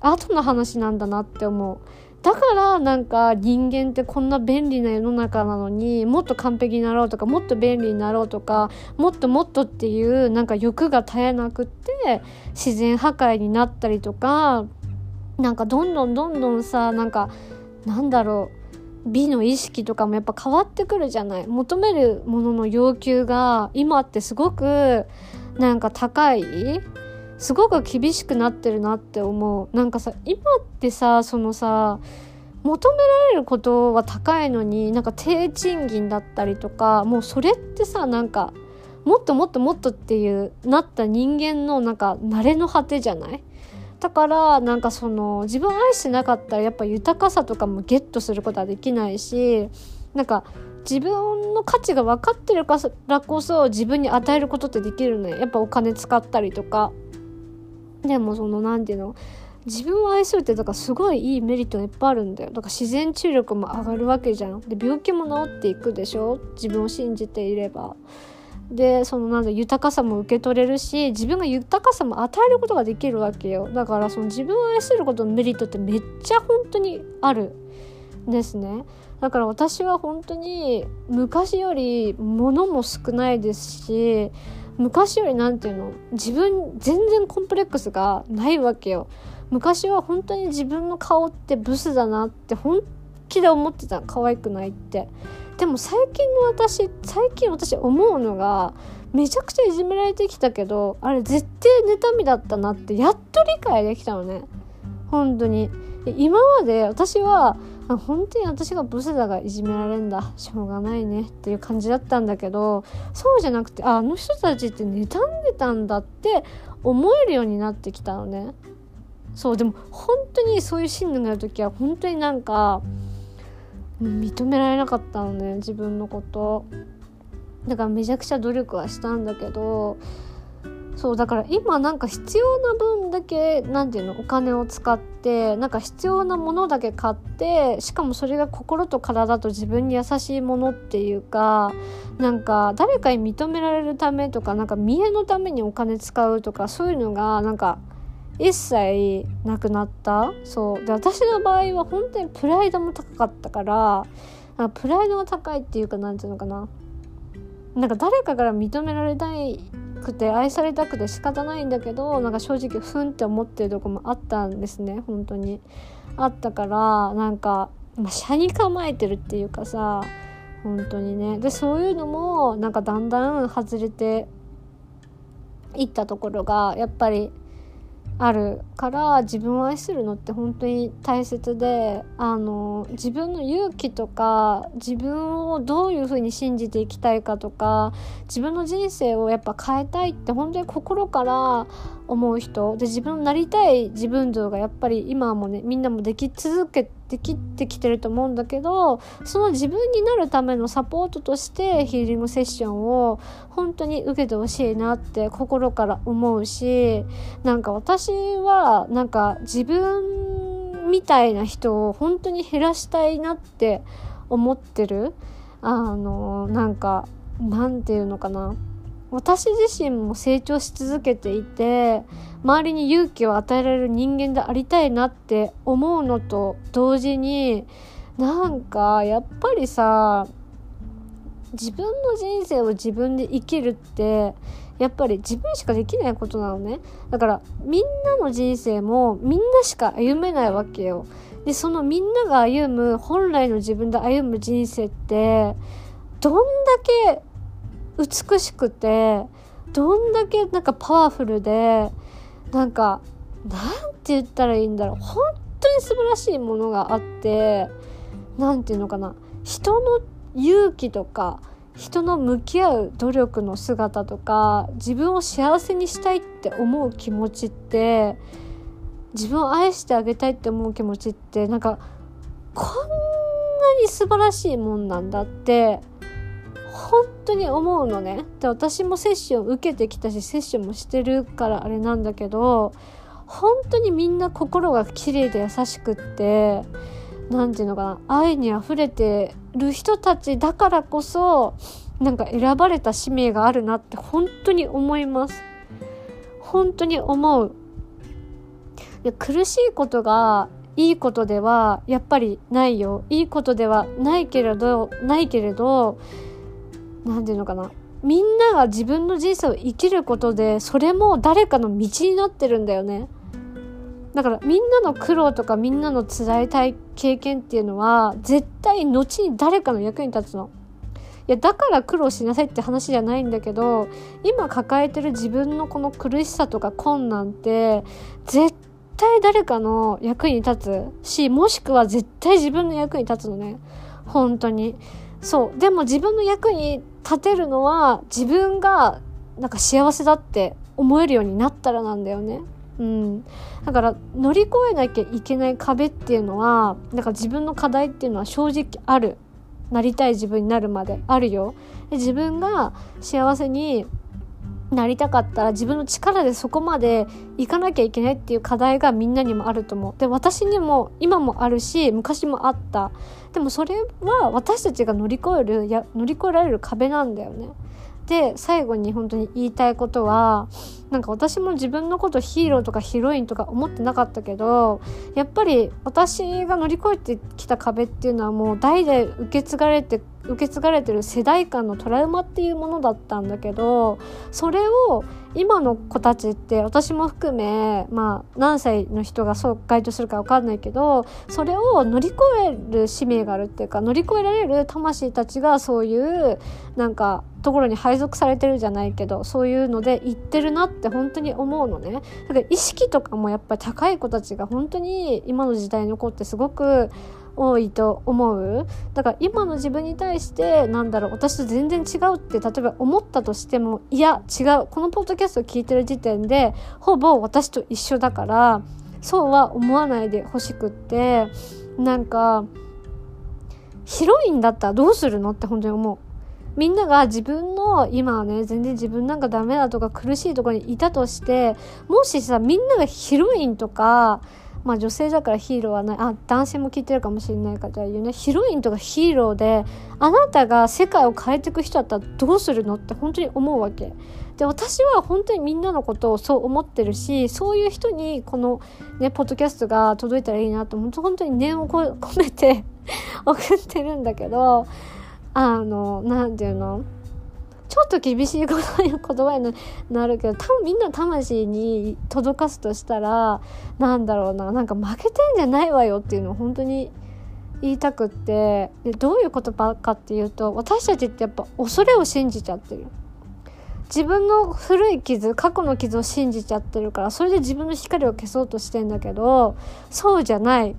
後の話なんだなって思う。だからなんか人間ってこんな便利な世の中なのにもっと完璧になろうとかもっと便利になろうとかもっともっとっていうなんか欲が絶えなくって自然破壊になったりとかなんかどんどんどんどんさなんかなんだろう美の意識とかもやっぱ変わってくるじゃない。求めるものの要求が今ってすごくなんか高いすごく厳しくなってるなって思う。なんかさ今ってさそのさ求められることは高いのになんか低賃金だったりとかもうそれってさなんかもっともっともっとっていうなった人間のなんか慣れの果てじゃない？だからなんかその自分を愛してなかったらやっぱ豊かさとかもゲットすることはできないしなんか自分の価値が分かってるからこそ自分に与えることってできるのよ。やっぱお金使ったりとか。でもその何て言うの？自分を愛するってだからすごいいいメリットがいっぱいあるんだよ。だから自然治癒力も上がるわけじゃん。で病気も治っていくでしょ？自分を信じていれば。でそのなんだ豊かさも受け取れるし自分が豊かさも与えることができるわけよ。だからその自分を愛することのメリットってめっちゃ本当にあるんですね。だから私は本当に昔より物も少ないですし昔より何て言うの自分全然コンプレックスがないわけよ。昔は本当に自分の顔ってブスだなって本気で思ってた可愛くないって。でも最近の私最近私思うのがめちゃくちゃいじめられてきたけどあれ絶対妬みだったなってやっと理解できたのね。本当に。今まで私は本当に私がブスだがいじめられんだ。しょうがないね。っていう感じだったんだけどそうじゃなくてあの人たちって妬んでたんだって思えるようになってきたのね。そうでも本当にそういう信念がある時は本当になんか認められなかったのね自分のこと。だからめちゃくちゃ努力はしたんだけどそうだから今なんか必要な分だけ何て言うのお金を使ってなんか必要なものだけ買ってしかもそれが心と体と自分に優しいものっていうかなんか誰かに認められるためとかなんか見栄のためにお金使うとかそういうのがなんか一切なくなった？そう。で私の場合は本当にプライドも高かったからかプライドが高いっていうか何て言うのかな。なんか誰かから認められたくて愛されたくて仕方ないんだけどなんか正直ふんって思ってるとこもあったんですね。本当に。あったからなんか、まあ、車に構えてるっていうかさ本当にね。でそういうのもなんかだんだん外れていったところがやっぱりあるから自分を愛するのって本当に大切であの自分の勇気とか自分をどういうふうに信じていきたいかとか自分の人生をやっぱ変えたいって本当に心から思う人。で自分のなりたい自分像がやっぱり今もねみんなもでき続けてきてきてると思うんだけどその自分になるためのサポートとしてヒーリングセッションを本当に受けてほしいなって心から思うしなんか私はなんか自分みたいな人を本当に減らしたいなって思ってる。あのなんかなんていうのかな。私自身も成長し続けていて周りに勇気を与えられる人間でありたいなって思うのと同時になんかやっぱりさ自分の人生を自分で生きるってやっぱり自分しかできないことなのね。だからみんなの人生もみんなしか歩めないわけよ。でそのみんなが歩む本来の自分で歩む人生ってどんだけ美しくてどんだけなんかパワフルでなんかなんて言ったらいいんだろう。本当に素晴らしいものがあって何て言うのかな。人の勇気とか人の向き合う努力の姿とか自分を幸せにしたいって思う気持ちって自分を愛してあげたいって思う気持ちってなんかこんなに素晴らしいもんなんだって本当に思うのね。で私もセッション受けてきたしセッションもしてるからあれなんだけど本当にみんな心が綺麗で優しくって何て言うのかな愛にあふれてる人たちだからこそなんか選ばれた使命があるなって本当に思います。本当に思う。いや苦しいことがいいことではやっぱりないよ。いいことではないけれどないけれど何て言うのかな。みんなが自分の人生を生きることでそれも誰かの道になってるんだよね。だからみんなの苦労とかみんなの辛い体経験っていうのは絶対後に誰かの役に立つの。いやだから苦労しなさいって話じゃないんだけど今抱えてる自分のこの苦しさとか困難って絶対誰かの役に立つ。しもしくは絶対自分の役に立つのね。本当に。そう。でも自分の役に立てるのは自分がなんか幸せだって思えるようになったらなんだよね。うん、だから乗り越えなきゃいけない壁っていうのはなんか自分の課題っていうのは正直ある。なりたい自分になるまであるよ。で自分が幸せになりたかったら自分の力でそこまでいかなきゃいけないっていう課題がみんなにもあると思う。で私にも今もあるし昔もあった。でもそれは私たちが乗り越えるや乗り越えられる壁なんだよね。で最後に本当に言いたいことはなんか私も自分のことヒーローとかヒロインとか思ってなかったけどやっぱり私が乗り越えてきた壁っていうのはもう代々受け継がれて受け継がれてる世代間のトラウマっていうものだったんだけどそれを今の子たちって私も含めまあ何歳の人がそう該当するか分かんないけどそれを乗り越える使命があるっていうか乗り越えられる魂たちがそういうなんかところに配属されてるじゃないけどそういうので言ってるなって本当に思うのね。だから意識とかもやっぱり高い子たちが本当に今の時代の子ってすごく多いと思う？だから今の自分に対してなんだろう私と全然違うって例えば思ったとしてもいや違う。このポッドキャストを聞いてる時点でほぼ私と一緒だからそうは思わないでほしくってなんかヒロインだったらどうするの？って本当に思う。みんなが自分の今はね全然自分なんかダメだとか苦しいとこにいたとしてもしさみんながヒロインとかまあ女性だからヒーローはない。あ男性も聞いてるかもしれないから。言うね。ヒロインとかヒーローであなたが世界を変えていく人だったらどうするの？って本当に思うわけ。で私は本当にみんなのことをそう思ってるしそういう人にこのねポッドキャストが届いたらいいなと本当本当に念を込めて (laughs) 送ってるんだけどあの何て言うの？ちょっと厳しい言葉になるけど多分みんな魂に届かすとしたらなんだろうななんか負けてんじゃないわよっていうのを本当に言いたくってでどういうことばっかっていうと私たちってやっぱ恐れを信じちゃってる。自分の古い傷過去の傷を信じちゃってるからそれで自分の光を消そうとしてんだけどそうじゃない。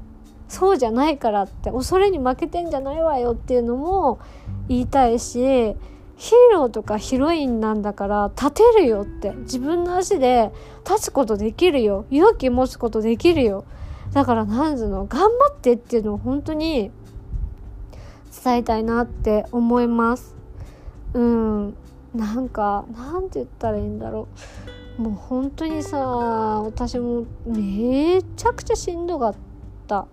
そうじゃないからって恐れに負けてんじゃないわよっていうのも言いたいしヒーローとかヒロインなんだから立てるよって。自分の足で立つことできるよ。勇気持つことできるよ。だからなんうの頑張ってっていうのを本当に伝えたいなって思います。うん。なんかなんて言ったらいいんだろう。もう本当にさ私もめちゃくちゃしんどかった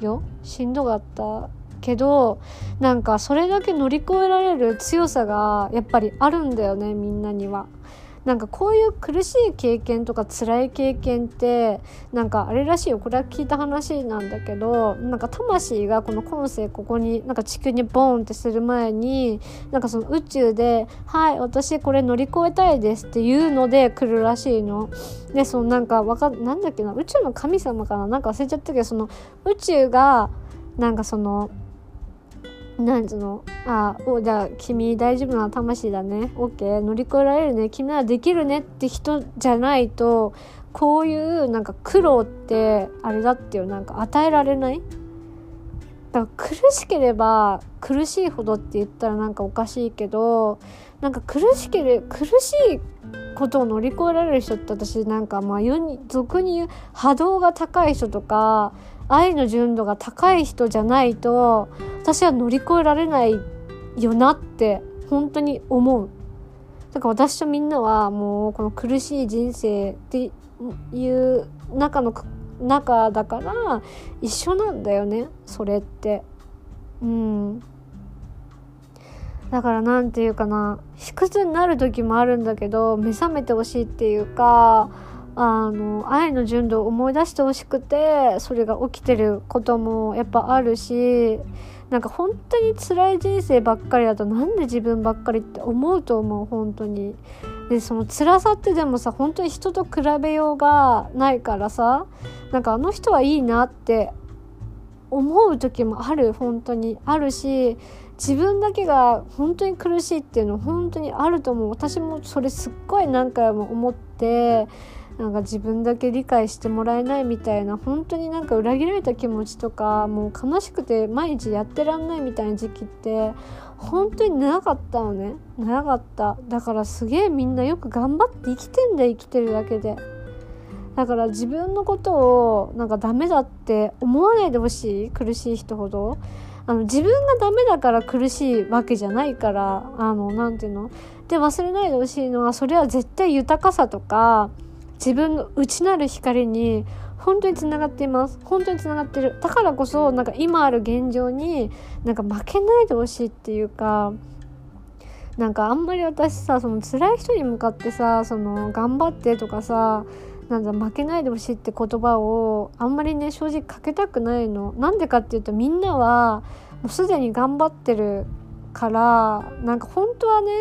よ。しんどかったけどなんかそれだけ乗り越えられる強さがやっぱりあるんだよねみんなには。なんかこういう苦しい経験とか辛い経験ってなんかあれらしいよこれは聞いた話なんだけどなんか魂がこの今世ここになんか地球にボーンってする前になんかその宇宙で「はい私これ乗り越えたいです」っていうので来るらしいの。でそのなんかわかなんだっけな宇宙の神様かな？なんか忘れちゃったけどその宇宙がなんかそのなんつうの？あおじゃあ君大丈夫な魂だね。OK 乗り越えられるね。君ならできるねって人じゃないとこういうなんか苦労ってあれだっていうなんか与えられない？だから苦しければ苦しいほどって言ったらなんかおかしいけどなんか苦しけれ苦しいことを乗り越えられる人って私なんかまあ世に俗に言う波動が高い人とか愛の純度が高い人じゃないと私は乗り越えられないよなって本当に思う。だから私とみんなはもうこの苦しい人生っていう中の中だから一緒なんだよねそれって。うんだから何て言うかな卑屈になる時もあるんだけど目覚めてほしいっていうかあの愛の純度を思い出してほしくてそれが起きてることもやっぱあるしなんか本当に辛い人生ばっかりだとなんで自分ばっかりって思うと思う本当に。でその辛さってでもさ本当に人と比べようがないからさなんかあの人はいいなって思う時もある本当にあるし自分だけが本当に苦しいっていうの本当にあると思う私もそれすっごい何回も思ってなんか自分だけ理解してもらえないみたいな本当になんか裏切られた気持ちとかもう悲しくて毎日やってらんないみたいな時期って本当に長かったのね。長かった。だからすげえみんなよく頑張って生きてんだ生きてるだけで。だから自分のことをなんかダメだって思わないでほしい苦しい人ほど。あの自分がダメだから苦しいわけじゃないからあの何て言うの？で忘れないでほしいのはそれは絶対豊かさとか自分の内なる光に本当につながっています。本当につながってる。だからこそなんか今ある現状になんか負けないでほしいっていうかなんかあんまり私さその辛い人に向かってさその頑張ってとかさなんだ負けないでほしいって言葉をあんまりね正直かけたくないの。なんでかっていうとみんなはもうすでに頑張ってるからなんか本当はね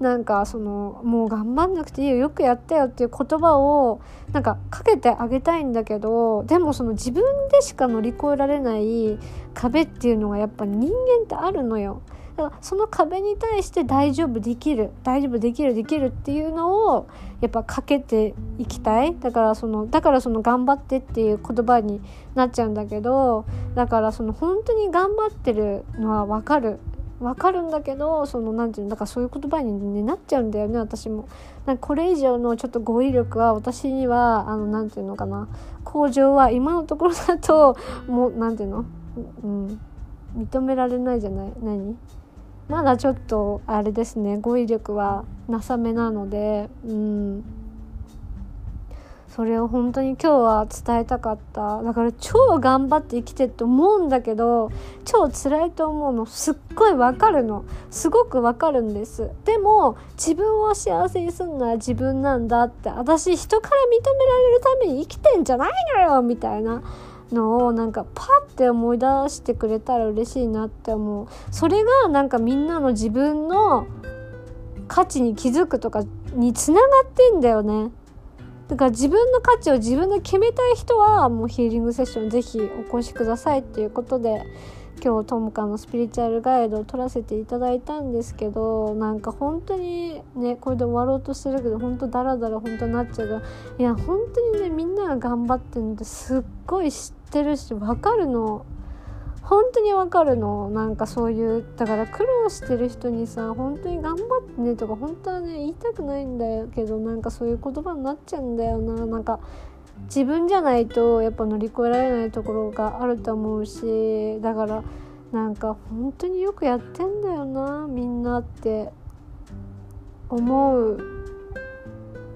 なんかそのもう頑張んなくていいよよくやったよっていう言葉をなんかかけてあげたいんだけどでもその自分でしか乗り越えられない壁っていうのがやっぱ人間ってあるのよ。だからその壁に対して大丈夫できる大丈夫できるできるっていうのをやっぱかけていきたいだからそのだからその頑張ってっていう言葉になっちゃうんだけどだからその本当に頑張ってるのは分かるわかるんだけどその何て言うのだからそういう言葉に、ね、なっちゃうんだよね私も。なんかこれ以上のちょっと語彙力は私にはあの何て言うのかな。向上は今のところだともう何て言うの？うん。認められないじゃない？何？まだちょっとあれですね語彙力はなさめなのでうん。それを本当に今日は伝えたかった。だから超頑張って生きてって思うんだけど超辛いと思うの。すっごいわかるの。すごくわかるんです。でも自分を幸せにすんのは自分なんだって私人から認められるために生きてんじゃないのよみたいなのをなんかパッて思い出してくれたら嬉しいなって思う。それがなんかみんなの自分の価値に気づくとかにつながってんだよね。だから自分の価値を自分で決めたい人はもうヒーリングセッションぜひお越しくださいっていうことで今日トムカのスピリチュアルガイドを取らせていただいたんですけどなんか本当にねこれで終わろうとしてるけど本当ダラダラ本当になっちゃうからいや本当にねみんなが頑張ってるのってすっごい知ってるし分かるの。本当にわかるの。なんかそういうだから苦労してる人にさ本当に頑張ってねとか本当はね言いたくないんだけどなんかそういう言葉になっちゃうんだよな。なんか自分じゃないとやっぱ乗り越えられないところがあると思うしだからなんか本当によくやってんだよなみんなって思う。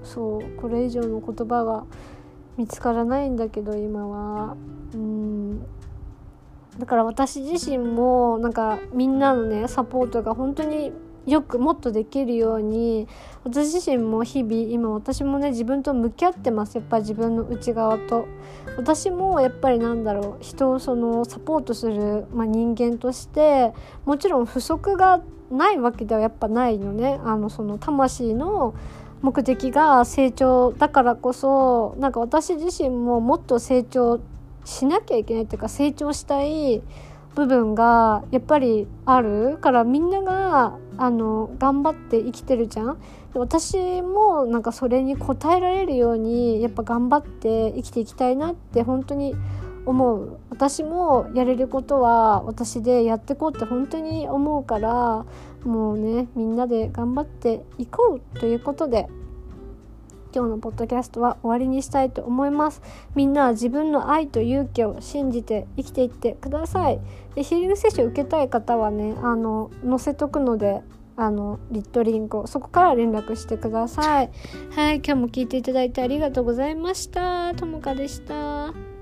そうこれ以上の言葉が見つからないんだけど今は。うん。だから私自身もなんかみんなのねサポートが本当によくもっとできるように私自身も日々今私もね自分と向き合ってます。やっぱり自分の内側と。私もやっぱりなんだろう人をそのサポートする、まあ、人間としてもちろん不足がないわけではやっぱないのね。あのその魂の目的が成長だからこそなんか私自身ももっと成長しなきゃいけないっていうか成長したい部分がやっぱりあるからみんながあの頑張って生きてるじゃん。私もなんかそれに応えられるようにやっぱ頑張って生きていきたいなって本当に思う。私もやれることは私でやっていこうって本当に思うからもうねみんなで頑張っていこうということで。今日のポッドキャストは終わりにしたいと思います。みんなは自分の愛と勇気を信じて生きていってください。でヒーリングセッション受けたい方はねあの載せとくのであのリットリンクをそこから連絡してください。はい今日も聞いていただいてありがとうございました。ともかでした。